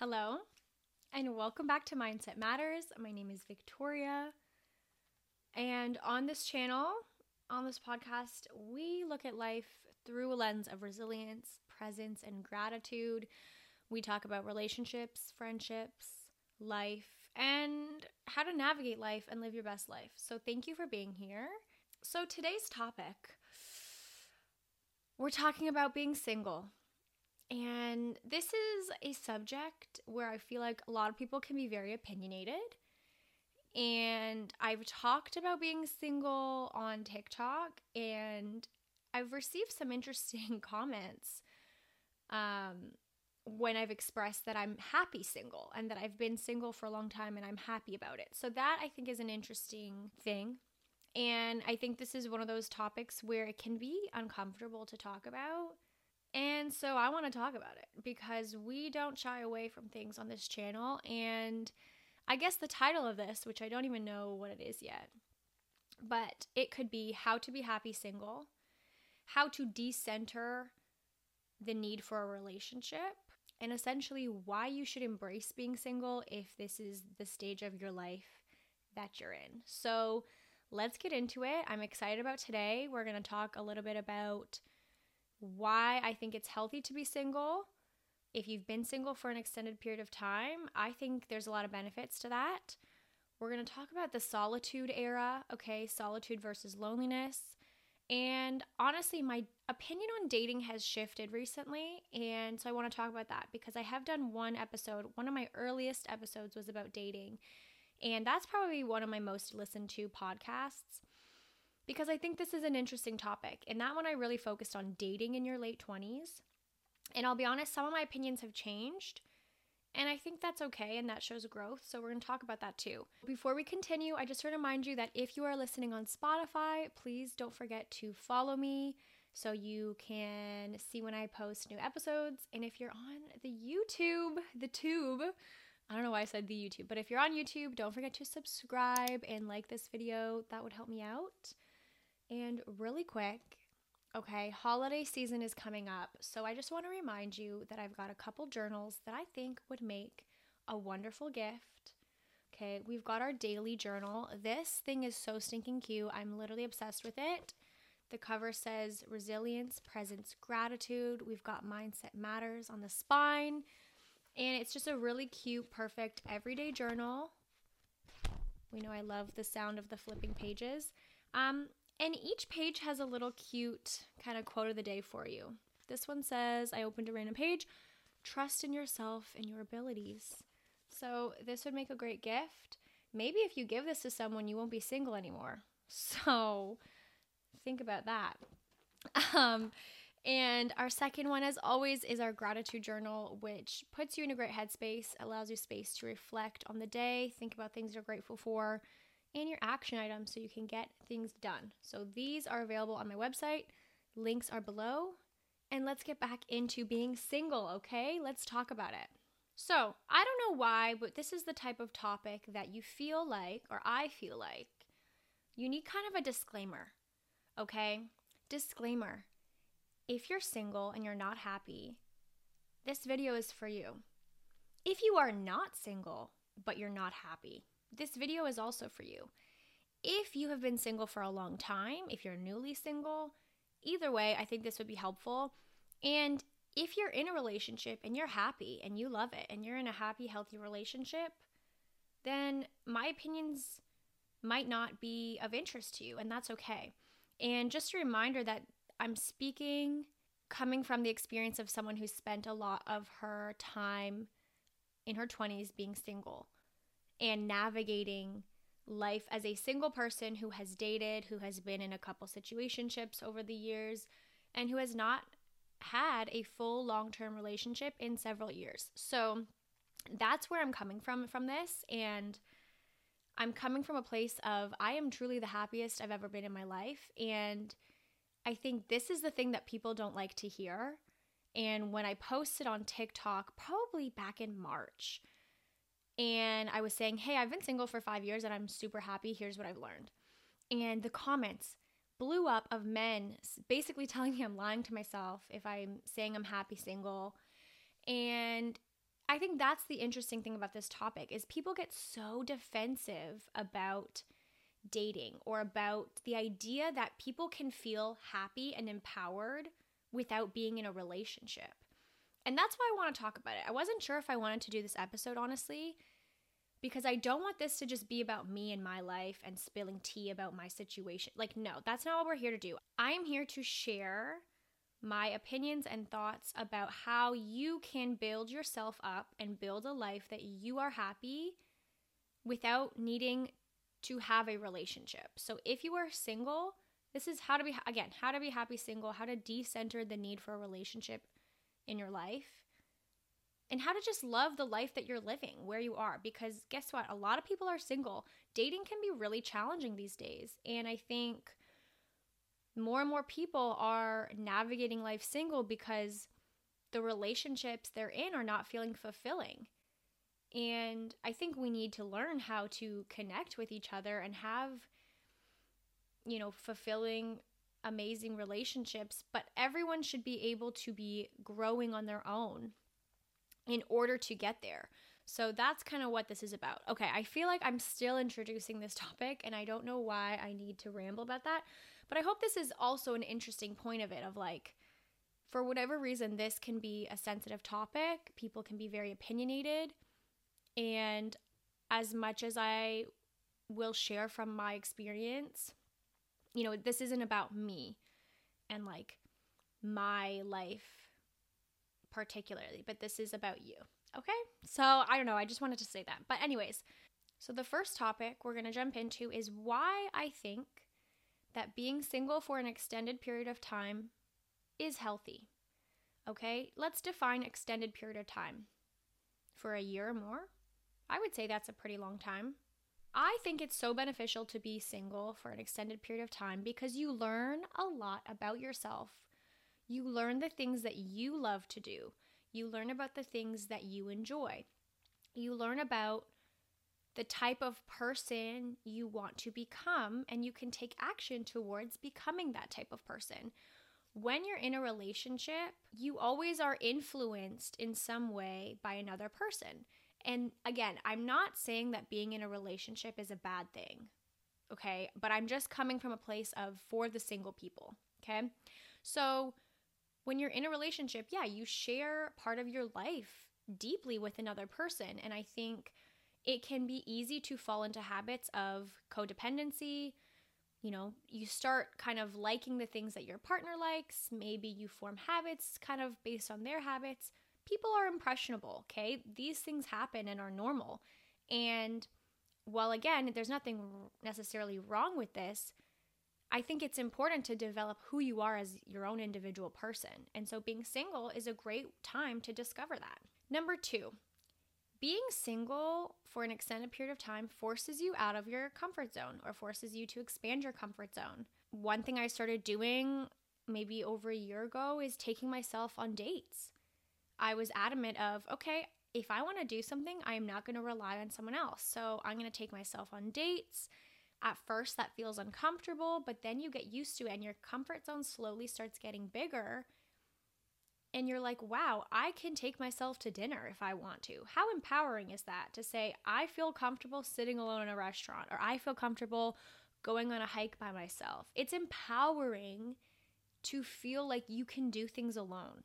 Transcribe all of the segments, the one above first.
Hello, and welcome back to Mindset Matters. My name is Victoria, and on this channel, on this podcast, we look at life through a lens of resilience, presence, and gratitude. We talk about relationships, friendships, life, and how to navigate life and live your best life. So, thank you for being here. So, today's topic we're talking about being single. And this is a subject where I feel like a lot of people can be very opinionated. And I've talked about being single on TikTok, and I've received some interesting comments um, when I've expressed that I'm happy single and that I've been single for a long time and I'm happy about it. So, that I think is an interesting thing. And I think this is one of those topics where it can be uncomfortable to talk about. And so I want to talk about it because we don't shy away from things on this channel. And I guess the title of this, which I don't even know what it is yet, but it could be How to Be Happy Single, How to Decenter the Need for a Relationship, and essentially why you should embrace being single if this is the stage of your life that you're in. So, let's get into it. I'm excited about today. We're going to talk a little bit about why I think it's healthy to be single. If you've been single for an extended period of time, I think there's a lot of benefits to that. We're going to talk about the solitude era, okay, solitude versus loneliness. And honestly, my opinion on dating has shifted recently. And so I want to talk about that because I have done one episode, one of my earliest episodes was about dating. And that's probably one of my most listened to podcasts because I think this is an interesting topic. And that one I really focused on dating in your late 20s. And I'll be honest, some of my opinions have changed. And I think that's okay and that shows growth. So we're going to talk about that too. Before we continue, I just want to remind you that if you are listening on Spotify, please don't forget to follow me so you can see when I post new episodes. And if you're on the YouTube, the tube, I don't know why I said the YouTube, but if you're on YouTube, don't forget to subscribe and like this video. That would help me out. And really quick, okay, holiday season is coming up. So I just want to remind you that I've got a couple journals that I think would make a wonderful gift. Okay, we've got our daily journal. This thing is so stinking cute. I'm literally obsessed with it. The cover says resilience, presence, gratitude. We've got mindset matters on the spine. And it's just a really cute, perfect everyday journal. We know I love the sound of the flipping pages. Um, and each page has a little cute kind of quote of the day for you. This one says, I opened a random page, trust in yourself and your abilities. So this would make a great gift. Maybe if you give this to someone, you won't be single anymore. So think about that. Um, and our second one, as always, is our gratitude journal, which puts you in a great headspace, allows you space to reflect on the day, think about things you're grateful for, and your action items so you can get things done. So these are available on my website. Links are below. And let's get back into being single, okay? Let's talk about it. So, I don't know why, but this is the type of topic that you feel like, or I feel like, you need kind of a disclaimer, okay? Disclaimer if you're single and you're not happy, this video is for you. If you are not single, but you're not happy, this video is also for you. If you have been single for a long time, if you're newly single, either way, I think this would be helpful. And if you're in a relationship and you're happy and you love it and you're in a happy, healthy relationship, then my opinions might not be of interest to you, and that's okay. And just a reminder that I'm speaking coming from the experience of someone who spent a lot of her time in her 20s being single and navigating life as a single person who has dated, who has been in a couple situationships over the years, and who has not had a full long-term relationship in several years. So that's where I'm coming from from this and I'm coming from a place of I am truly the happiest I've ever been in my life and I think this is the thing that people don't like to hear. And when I posted on TikTok, probably back in March, and I was saying, Hey, I've been single for five years and I'm super happy. Here's what I've learned. And the comments blew up of men basically telling me I'm lying to myself if I'm saying I'm happy single. And I think that's the interesting thing about this topic is people get so defensive about dating or about the idea that people can feel happy and empowered without being in a relationship. And that's why I want to talk about it. I wasn't sure if I wanted to do this episode, honestly, because I don't want this to just be about me and my life and spilling tea about my situation. Like, no, that's not what we're here to do. I am here to share my opinions and thoughts about how you can build yourself up and build a life that you are happy without needing to have a relationship. So if you are single, this is how to be again, how to be happy single, how to decenter the need for a relationship in your life. And how to just love the life that you're living where you are because guess what? A lot of people are single. Dating can be really challenging these days. And I think more and more people are navigating life single because the relationships they're in are not feeling fulfilling. And I think we need to learn how to connect with each other and have, you know, fulfilling, amazing relationships. But everyone should be able to be growing on their own in order to get there. So that's kind of what this is about. Okay, I feel like I'm still introducing this topic and I don't know why I need to ramble about that, but I hope this is also an interesting point of it of like for whatever reason this can be a sensitive topic, people can be very opinionated and as much as I will share from my experience, you know, this isn't about me and like my life particularly, but this is about you. Okay? So I don't know. I just wanted to say that. But, anyways, so the first topic we're going to jump into is why I think that being single for an extended period of time is healthy. Okay? Let's define extended period of time. For a year or more, I would say that's a pretty long time. I think it's so beneficial to be single for an extended period of time because you learn a lot about yourself. You learn the things that you love to do. You learn about the things that you enjoy. You learn about the type of person you want to become, and you can take action towards becoming that type of person. When you're in a relationship, you always are influenced in some way by another person. And again, I'm not saying that being in a relationship is a bad thing, okay? But I'm just coming from a place of for the single people, okay? So when you're in a relationship, yeah, you share part of your life deeply with another person. And I think it can be easy to fall into habits of codependency. You know, you start kind of liking the things that your partner likes. Maybe you form habits kind of based on their habits people are impressionable, okay? These things happen and are normal. And while again, there's nothing necessarily wrong with this, I think it's important to develop who you are as your own individual person. And so being single is a great time to discover that. Number two, being single for an extended period of time forces you out of your comfort zone or forces you to expand your comfort zone. One thing I started doing maybe over a year ago is taking myself on dates. I was adamant of, okay, if I want to do something, I am not going to rely on someone else. So I'm going to take myself on dates. At first, that feels uncomfortable, but then you get used to it and your comfort zone slowly starts getting bigger. And you're like, wow, I can take myself to dinner if I want to. How empowering is that to say, I feel comfortable sitting alone in a restaurant or I feel comfortable going on a hike by myself? It's empowering to feel like you can do things alone.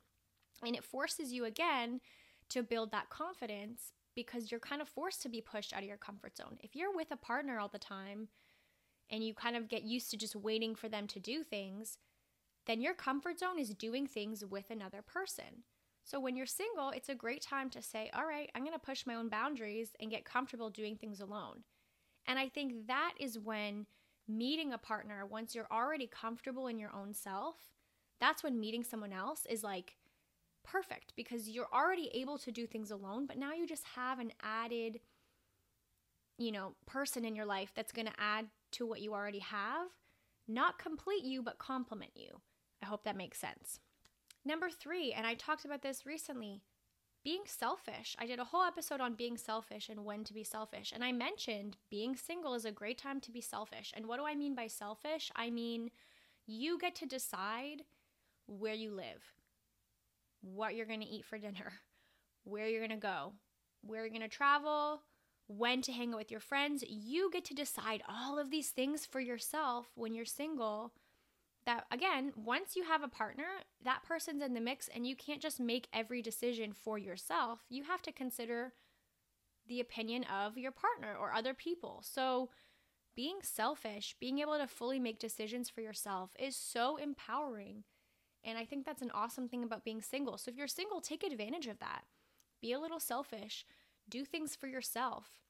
And it forces you again to build that confidence because you're kind of forced to be pushed out of your comfort zone. If you're with a partner all the time and you kind of get used to just waiting for them to do things, then your comfort zone is doing things with another person. So when you're single, it's a great time to say, all right, I'm going to push my own boundaries and get comfortable doing things alone. And I think that is when meeting a partner, once you're already comfortable in your own self, that's when meeting someone else is like perfect because you're already able to do things alone, but now you just have an added, you know, person in your life that's going to add to what you already have, not complete you, but complement you. I hope that makes sense. Number three, and I talked about this recently being selfish. I did a whole episode on being selfish and when to be selfish. And I mentioned being single is a great time to be selfish. And what do I mean by selfish? I mean, you get to decide where you live what you're going to eat for dinner, where you're going to go, where you're going to travel, when to hang out with your friends. You get to decide all of these things for yourself when you're single. That again, once you have a partner, that person's in the mix and you can't just make every decision for yourself. You have to consider the opinion of your partner or other people. So, being selfish, being able to fully make decisions for yourself is so empowering. And I think that's an awesome thing about being single. So, if you're single, take advantage of that. Be a little selfish, do things for yourself.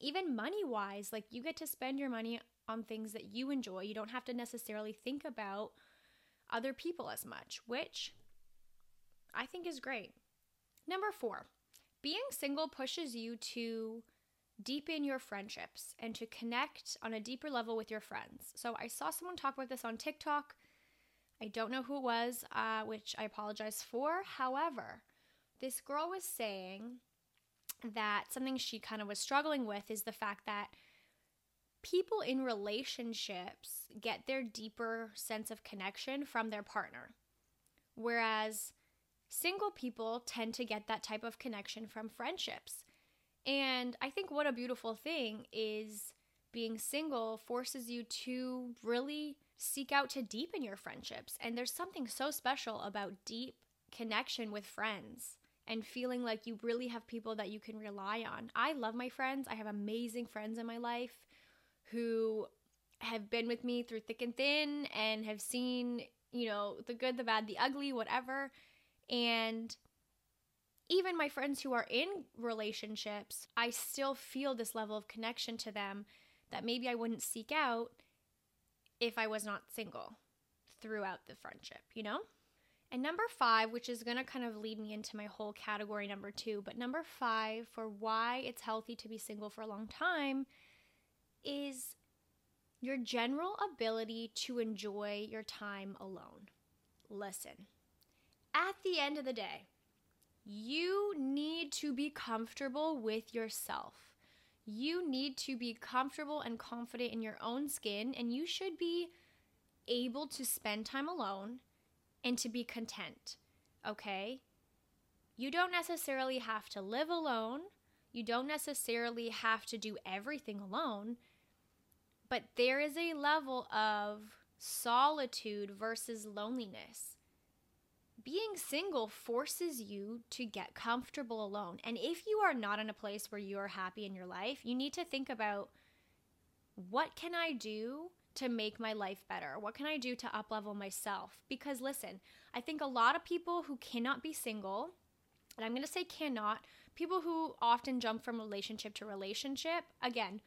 Even money wise, like you get to spend your money on things that you enjoy. You don't have to necessarily think about other people as much, which I think is great. Number four, being single pushes you to deepen your friendships and to connect on a deeper level with your friends. So I saw someone talk about this on TikTok. I don't know who it was, uh, which I apologize for. However, this girl was saying that something she kind of was struggling with is the fact that people in relationships get their deeper sense of connection from their partner. Whereas Single people tend to get that type of connection from friendships. And I think what a beautiful thing is being single forces you to really seek out to deepen your friendships. And there's something so special about deep connection with friends and feeling like you really have people that you can rely on. I love my friends. I have amazing friends in my life who have been with me through thick and thin and have seen, you know, the good, the bad, the ugly, whatever. And even my friends who are in relationships, I still feel this level of connection to them that maybe I wouldn't seek out if I was not single throughout the friendship, you know? And number five, which is going to kind of lead me into my whole category number two, but number five for why it's healthy to be single for a long time is your general ability to enjoy your time alone. Listen, at the end of the day, you need to be comfortable with yourself. You need to be comfortable and confident in your own skin, and you should be able to spend time alone and to be content. Okay? You don't necessarily have to live alone. You don't necessarily have to do everything alone. But there is a level of solitude versus loneliness being single forces you to get comfortable alone. And if you are not in a place where you are happy in your life, you need to think about what can I do to make my life better? What can I do to uplevel myself? Because listen, I think a lot of people who cannot be single, and I'm going to say cannot, people who often jump from relationship to relationship, again,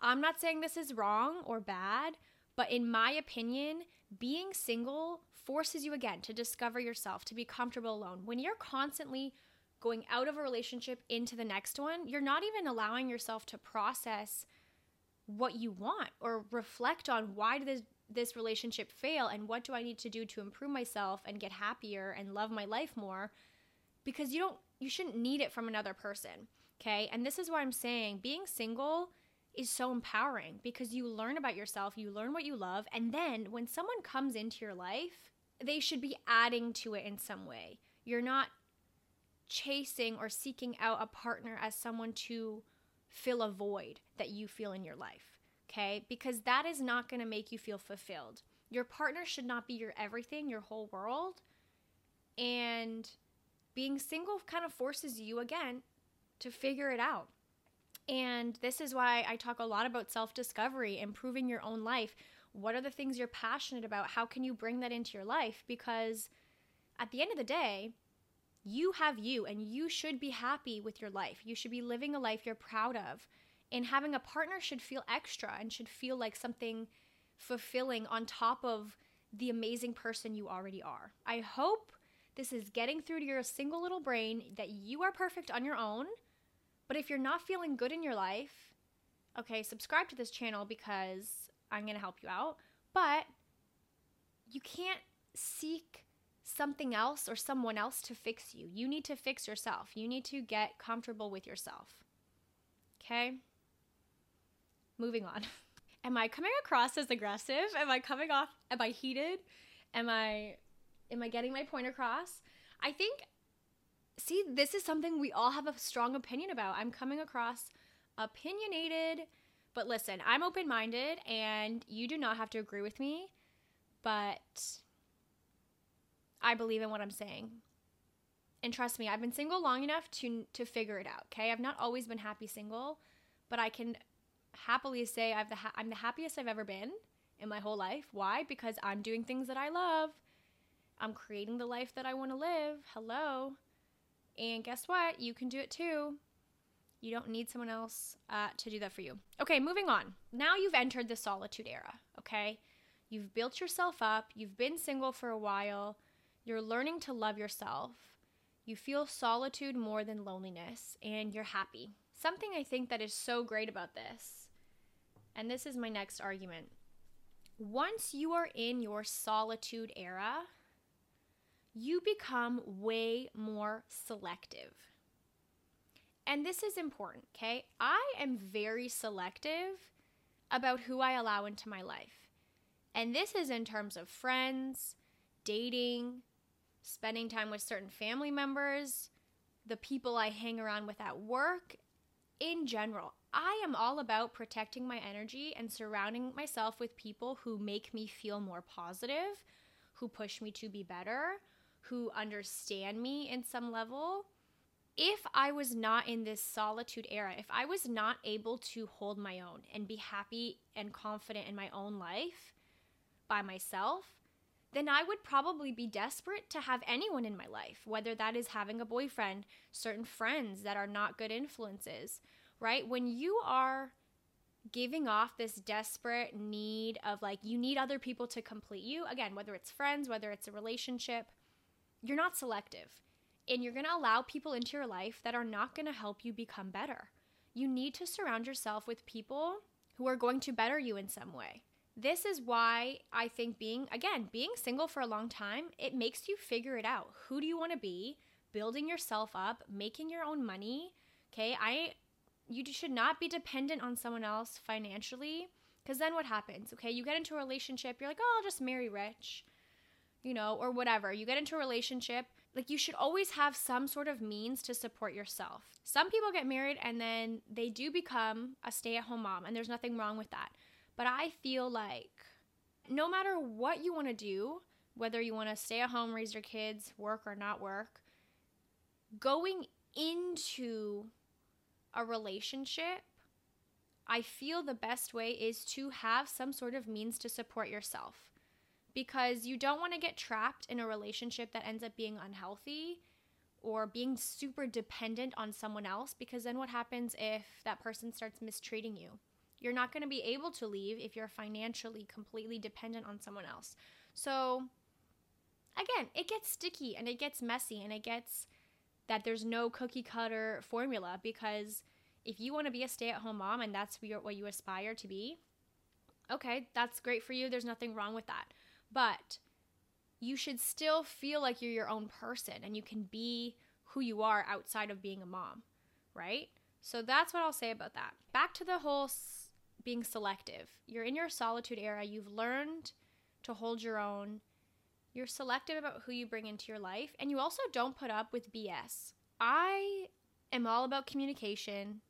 I'm not saying this is wrong or bad, but in my opinion, being single forces you again to discover yourself, to be comfortable alone. When you're constantly going out of a relationship into the next one, you're not even allowing yourself to process what you want or reflect on why did this this relationship fail and what do I need to do to improve myself and get happier and love my life more because you don't you shouldn't need it from another person. Okay? And this is why I'm saying being single is so empowering because you learn about yourself, you learn what you love, and then when someone comes into your life, they should be adding to it in some way. You're not chasing or seeking out a partner as someone to fill a void that you feel in your life, okay? Because that is not going to make you feel fulfilled. Your partner should not be your everything, your whole world. And being single kind of forces you again to figure it out. And this is why I talk a lot about self discovery, improving your own life. What are the things you're passionate about? How can you bring that into your life? Because at the end of the day, you have you and you should be happy with your life. You should be living a life you're proud of. And having a partner should feel extra and should feel like something fulfilling on top of the amazing person you already are. I hope this is getting through to your single little brain that you are perfect on your own. But if you're not feeling good in your life, okay, subscribe to this channel because I'm going to help you out. But you can't seek something else or someone else to fix you. You need to fix yourself. You need to get comfortable with yourself. Okay? Moving on. Am I coming across as aggressive? Am I coming off am I heated? Am I am I getting my point across? I think see, this is something we all have a strong opinion about. I'm coming across opinionated, but listen, I'm open minded and you do not have to agree with me, but I believe in what I'm saying. And trust me, I've been single long enough to to figure it out, okay? I've not always been happy single, but I can happily say I've the ha- I'm the happiest I've ever been in my whole life. Why? Because I'm doing things that I love. I'm creating the life that I want to live. Hello. And guess what? You can do it too. You don't need someone else uh, to do that for you. Okay, moving on. Now you've entered the solitude era, okay? You've built yourself up. You've been single for a while. You're learning to love yourself. You feel solitude more than loneliness, and you're happy. Something I think that is so great about this, and this is my next argument. Once you are in your solitude era, you become way more selective. And this is important, okay? I am very selective about who I allow into my life. And this is in terms of friends, dating, spending time with certain family members, the people I hang around with at work, in general. I am all about protecting my energy and surrounding myself with people who make me feel more positive, who push me to be better, who understand me in some level. If I was not in this solitude era, if I was not able to hold my own and be happy and confident in my own life by myself, then I would probably be desperate to have anyone in my life, whether that is having a boyfriend, certain friends that are not good influences, right? When you are giving off this desperate need of like, you need other people to complete you, again, whether it's friends, whether it's a relationship, you're not selective. And you're to allow people into your life that are not to help you become better. You need to surround yourself with people who are going to better you in some way. This is why I think being, again, being single for a long time, it makes you figure it out. Who do you want to be? Building yourself up, making your own money. Okay. I, you should not be dependent on someone else financially because then what happens? Okay. You get into a relationship, you're like, oh, I'll just marry rich you know, or whatever. You get into a relationship, like you should always have some sort of means to support yourself. Some people get married and then they do become a stay at home mom, and there's nothing wrong with that. But I feel like no matter what you want to do, whether you want to stay at home, raise your kids, work or not work, going into a relationship, I feel the best way is to have some sort of means to support yourself because you don't want to get trapped in a relationship that ends up being unhealthy or being super dependent on someone else because then what happens if that person starts mistreating you? You're not going to be able to leave if you're financially completely dependent on someone else. So, again, it gets sticky and it gets messy and it gets that there's no cookie cutter formula because if you want to be a stay at home mom and that's what you aspire to be, okay, that's great for you. There's nothing wrong with that. But you should still feel like you're your own person and you can be who you are outside of being a mom, right? So that's what I'll say about that. Back to the whole being selective. You're in your solitude era, you've learned to hold your own. You're selective about who you bring into your life, and you also don't put up with BS. I am all about communication.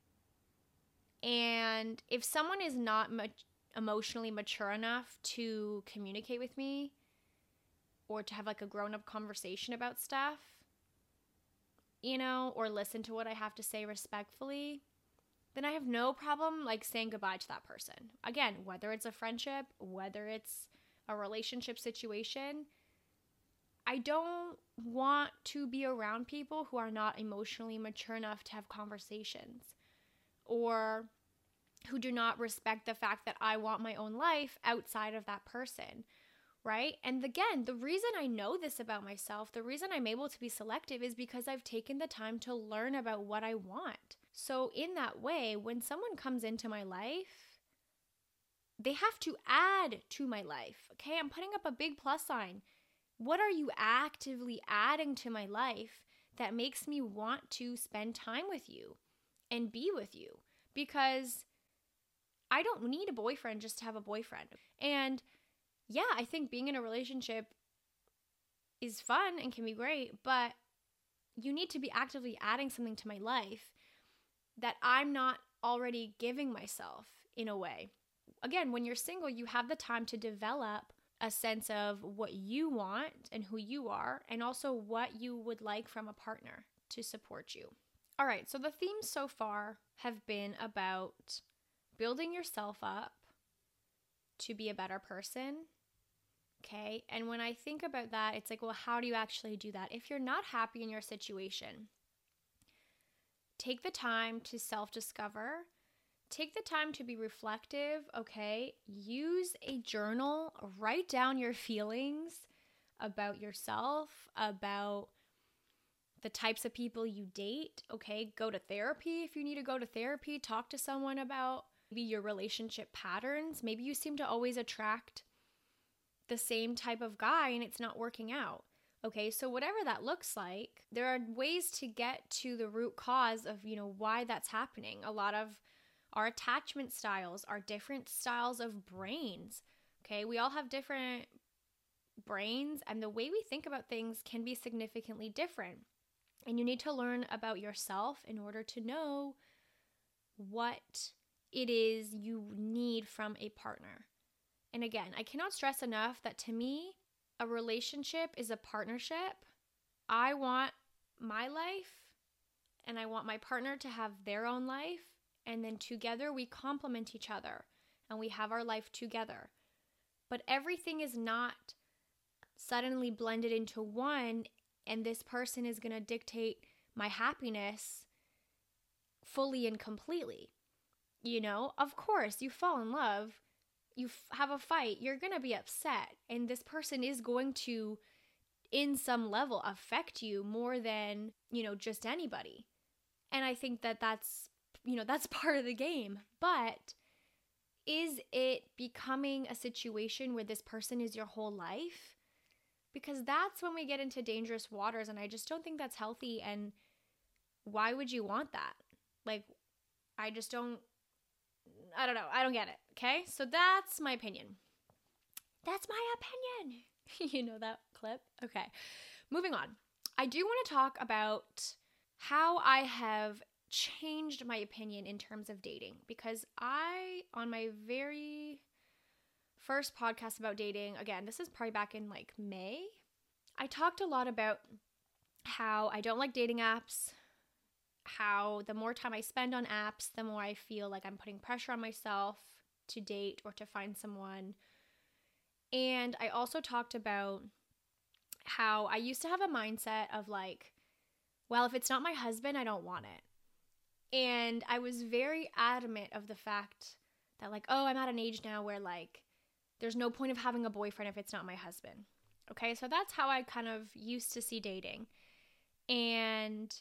And if someone is not much emotionally mature enough to communicate with me or to have like a grown up conversation about stuff, you know, or listen to what I have to say respectfully, then I have no problem like saying goodbye to that person. Again, whether it's a friendship, whether it's a relationship situation, I don't want to be around people who are not emotionally mature enough to have conversations or who do not respect the fact that I want my own life outside of that person. Right. And again, the reason I know this about myself, the reason I'm able to be selective is because I've taken the time to learn about what I want. So, in that way, when someone comes into my life, they have to add to my life. Okay. I'm putting up a big plus sign. What are you actively adding to my life that makes me want to spend time with you and be with you? Because I don't need a boyfriend just to have a boyfriend. And yeah, I think being in a relationship is fun and can be great, but you need to be actively adding something to my life that I'm not already giving myself in a way. Again, when you're single, you have the time to develop a sense of what you want and who you are, and also what you would like from a partner to support you. All right, so the themes so far have been about building yourself up to be a better person. Okay, and when I think about that, it's like, well, how do you actually do that? If you're not happy in your situation, take the time to self discover take the time to be reflective, okay? Use a journal, write down your feelings about yourself, about the types of people you date, okay? Go to therapy if you need to go to therapy, talk to someone about maybe your relationship patterns. Maybe you seem to always attract the same type of guy and it's not working out. Okay, so whatever that looks like, there are ways to get to the root cause of, you know, why that's happening. A lot of our attachment styles, our different styles of brains. Okay, we all have different brains, and the way we think about things can be significantly different. And you need to learn about yourself in order to know what it is you need from a partner. And again, I cannot stress enough that to me, a relationship is a partnership. I want my life and I want my partner to have their own life and then together we complement each other and we have our life together. But everything is not suddenly blended into one, and this person is going to dictate my happiness fully and completely. You know, of course, you fall in love, you have a fight, you're going to be upset, and this person is going to, in some level, affect you more than, you know, just anybody. And I think that that's you know, that's part of the game. But is it becoming a situation where this person is your whole life? Because that's when we get into dangerous waters. And I just don't think that's healthy. And why would you want that? Like, I just don't, I don't know. I don't get it. Okay. So that's my opinion. That's my opinion. you know that clip? Okay. Moving on. I do want to talk about how I have changed my opinion in terms of dating because I, on my very first podcast about dating, again, this is probably back in like May, I talked a lot about how I don't like dating apps, how the more time I spend on apps, the more I feel like I'm putting pressure on myself to date or to find someone. And I also talked about how I used to have a mindset of like, well, if it's not my husband, I don't want it. And I was very adamant of the fact that, like, oh, I'm at an age now where, like, there's no point of having a boyfriend if it's not my husband. Okay, so that's how I kind of used to see dating. And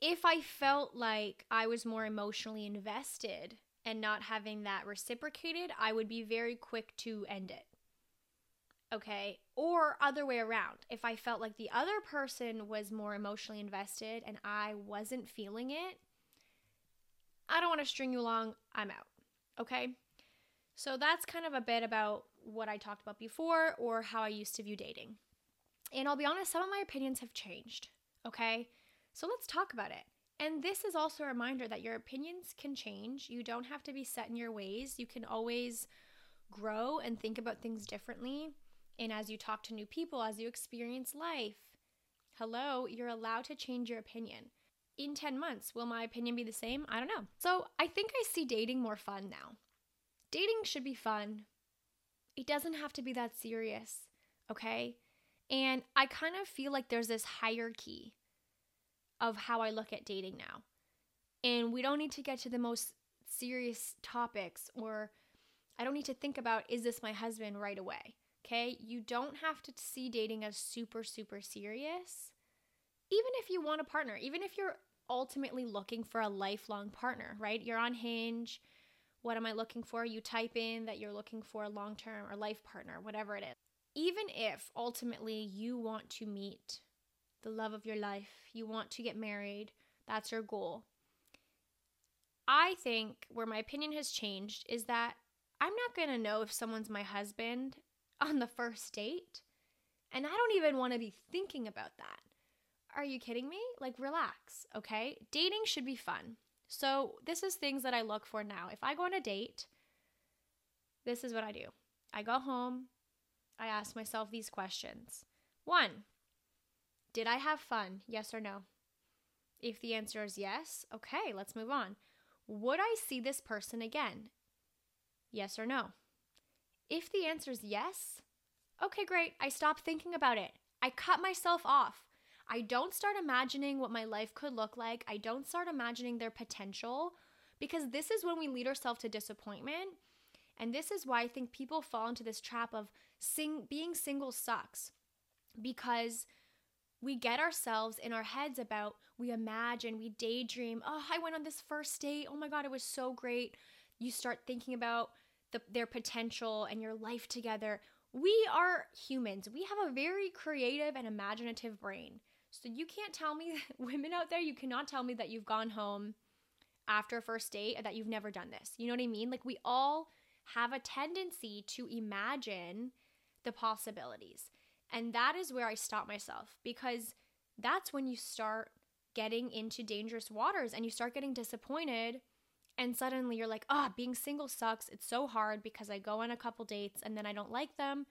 if I felt like I was more emotionally invested and not having that reciprocated, I would be very quick to end it. Okay, or other way around. If I felt like the other person was more emotionally invested and I wasn't feeling it, I don't want to string you along. I'm out. Okay? So that's kind of a bit about what I talked about before or how I used to view dating. And I'll be honest, some of my opinions have changed. Okay? So let's talk about it. And this is also a reminder that your opinions can change. You don't have to be set in your ways. You can always grow and think about things differently. And as you talk to new people, as you experience life, hello, you're allowed to change your opinion in 10 months, will my opinion be the same? I don't know. So I think I see dating more fun now. Dating should be fun. It doesn't have to be that serious, okay? And I kind of feel like there's this hierarchy of how I look at dating now. And we don't need to get to the most serious topics or I don't need to think about is this my husband right away. Okay? You don't have to see dating as super super serious. Even if you want a partner, even if you're ultimately looking for a lifelong partner, right? You're on Hinge. What am I looking for? You type in that you're looking for a long term or life partner, whatever it is. Even if ultimately you want to meet the love of your life, you want to get married, that's your goal. I think where my opinion has changed is that I'm not going to know if someone's my husband on the first date. And I don't even want to be thinking about that Are you kidding me? Like, relax, okay? Dating should be fun. So, this is things that I look for now. If I go on a date, this is what I do I go home, I ask myself these questions. One, did I have fun? Yes or no? If the answer is yes, okay, let's move on. Would I see this person again? Yes or no? If the answer is yes, okay, great. I stop thinking about it. I cut myself off. I don't start imagining what my life could look like. I don't start imagining their potential because this is when we lead ourselves to disappointment. And this is why I think people fall into this trap of sing- being single sucks because we get ourselves in our heads about, we imagine, we daydream, oh, I went on this first date. Oh my God, it was so great. You start thinking about the, their potential and your life together. We are humans. We have a very creative and imaginative brain. So you can't tell me, women out there, you cannot tell me that you've gone home after a first date that you've never done this. You know what I mean? Like we all have a tendency to imagine the possibilities. And that is where I stop myself because that's when you start getting into dangerous waters and you start getting disappointed. And suddenly you're like, oh, being single sucks. It's so hard because I go on a couple dates and then I don't like them.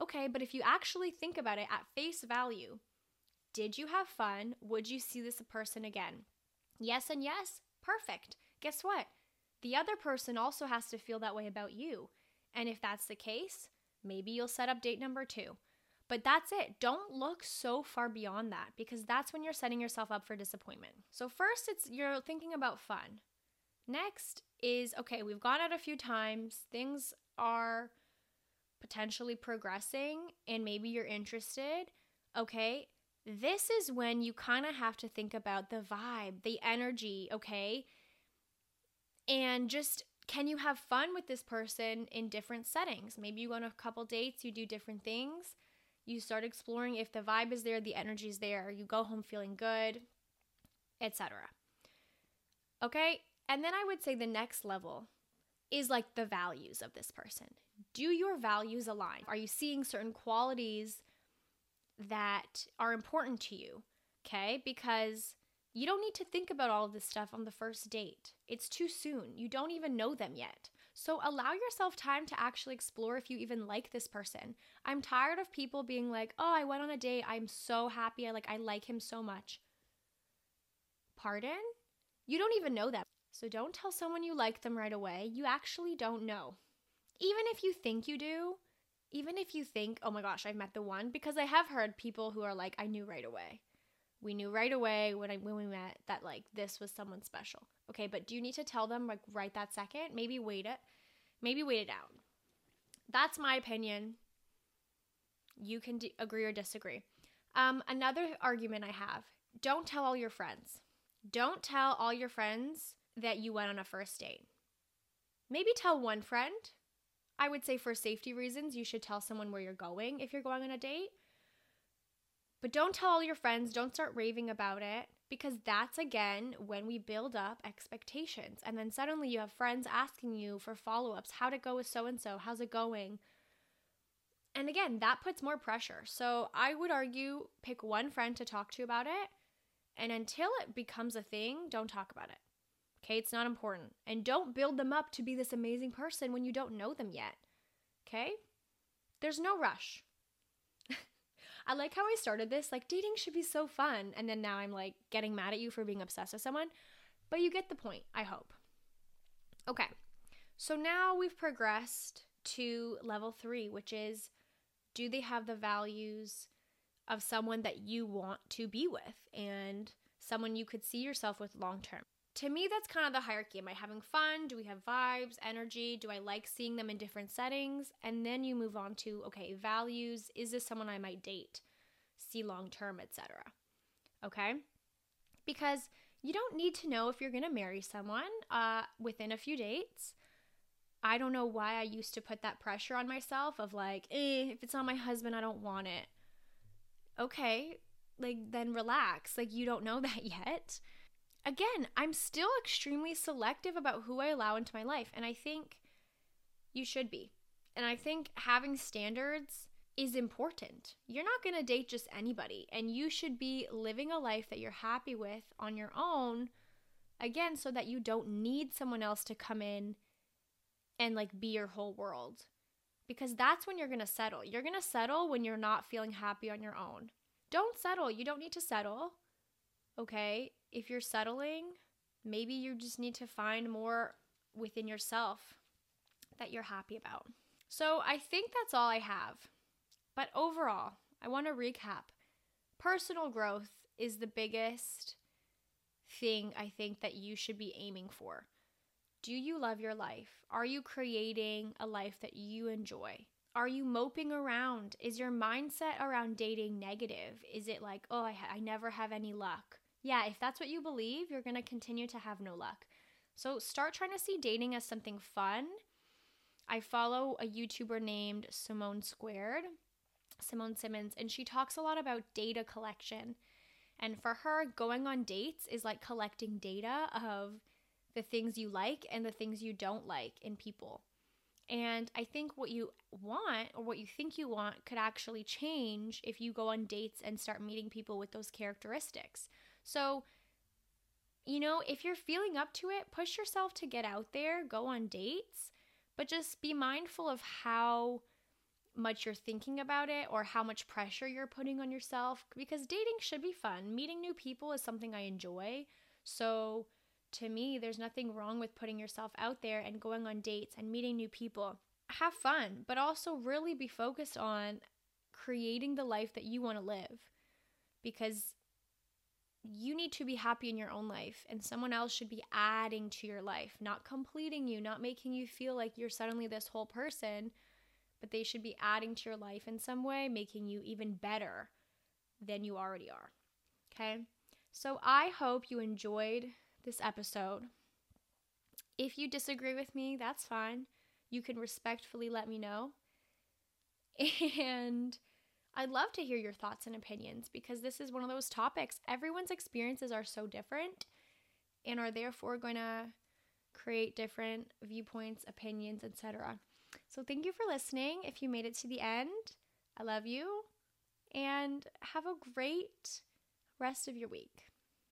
Okay, but if you actually think about it at face value, did you have fun? Would you see this person again? Yes and yes? Perfect. Guess what? The other person also has to feel that way about you. And if that's the case, maybe you'll set up date number two. But that's it. Don't look so far beyond that because that's when you're setting yourself up for disappointment. So first it's you're thinking about fun. Next is okay, we've gone out a few times. Things are potentially progressing and maybe you're interested. Okay, this is when you kind of have to think about the vibe, the energy, okay? And just can you have fun with this person in different settings? Maybe you go on a couple dates, you do different things. You start exploring if the vibe is there, the energy is there, you go home feeling good, etc. Okay? And then I would say the next level is like the values of this person. Do your values align? Are you seeing certain qualities that are important to you? Okay? Because you don't need to think about all of this stuff on the first date. It's too soon. You don't even know them yet. So allow yourself time to actually explore if you even like this person. I'm tired of people being like, "Oh, I went on a date. I'm so happy. I like I like him so much." Pardon? You don't even know them. So don't tell someone you like them right away. You actually don't know. Even if you think you do, even if you think, "Oh my gosh, I've met the one," because I have heard people who are like, "I knew right away." We knew right away when I when we met that like this was someone special. Okay, but do you need to tell them like right that second? Maybe wait it. Maybe wait it out. That's my opinion. You can d- agree or disagree. Um, another argument I have: don't tell all your friends. Don't tell all your friends that you went on a first date. Maybe tell one friend. I would say for safety reasons, you should tell someone where you're going if you're going on a date. But don't tell all your friends, don't start raving about it because that's again when we build up expectations. And then suddenly you have friends asking you for follow ups how to go with so and so, how's it going? And again, that puts more pressure. So I would argue pick one friend to talk to about it. And until it becomes a thing, don't talk about it. Okay, it's not important. And don't build them up to be this amazing person when you don't know them yet. Okay? There's no rush. I like how I started this. Like, dating should be so fun. And then now I'm like getting mad at you for being obsessed with someone. But you get the point, I hope. Okay. So now we've progressed to level three, which is do they have the values of someone that you want to be with and someone you could see yourself with long term? To me, that's kind of the hierarchy. Am I having fun? Do we have vibes, energy? Do I like seeing them in different settings? And then you move on to okay, values. Is this someone I might date? See long term, etc. Okay? Because you don't need to know if you're to marry someone uh, within a few dates. I don't know why I used to put that pressure on myself of like, eh, if it's not my husband, I don't want it. Okay, like then relax. Like you don't know that yet. Again, I'm still extremely selective about who I allow into my life, and I think you should be. And I think having standards is important. You're not going to date just anybody, and you should be living a life that you're happy with on your own, again, so that you don't need someone else to come in and like be your whole world. Because that's when you're going to settle. You're going to settle when you're not feeling happy on your own. Don't settle. You don't need to settle. Okay? If you're settling, maybe you just need to find more within yourself that you're happy about. So I think that's all I have. But overall, I want to recap. Personal growth is the biggest thing I think that you should be aiming for. Do you love your life? Are you creating a life that you enjoy? Are you moping around? Is your mindset around dating negative? Is it like, oh, I, ha- I never have any luck? Yeah, if that's what you believe, you're going to continue to have no luck. So start trying to see dating as something fun. I follow a YouTuber named Simone Squared. Simone Simmons, and she talks a lot about data collection. And for her, going on dates is like collecting data of the things you like and the things you don't like in people. And I think what you want or what you think you want could actually change if you go on dates and start meeting people with those characteristics. So, you know, if you're feeling up to it, push yourself to get out there, go on dates, but just be mindful of how much you're thinking about it or how much pressure you're putting on yourself because dating should be fun. Meeting new people is something I enjoy. So, to me, there's nothing wrong with putting yourself out there and going on dates and meeting new people. Have fun, but also really be focused on creating the life that you want to live because you need to be happy in your own life and someone else should be adding to your life, not completing you, not making you feel like you're suddenly this whole person but they should be adding to your life in some way, making you even better than you already are. Okay? So I hope you enjoyed this episode. If you disagree with me, that's fine. You can respectfully let me know. And I'd love to hear your thoughts and opinions because this is one of those topics. Everyone's experiences are so different and are therefore going to create different viewpoints, opinions, etc. So thank you for listening. If you made it to the end, I love you and have a great rest of your week.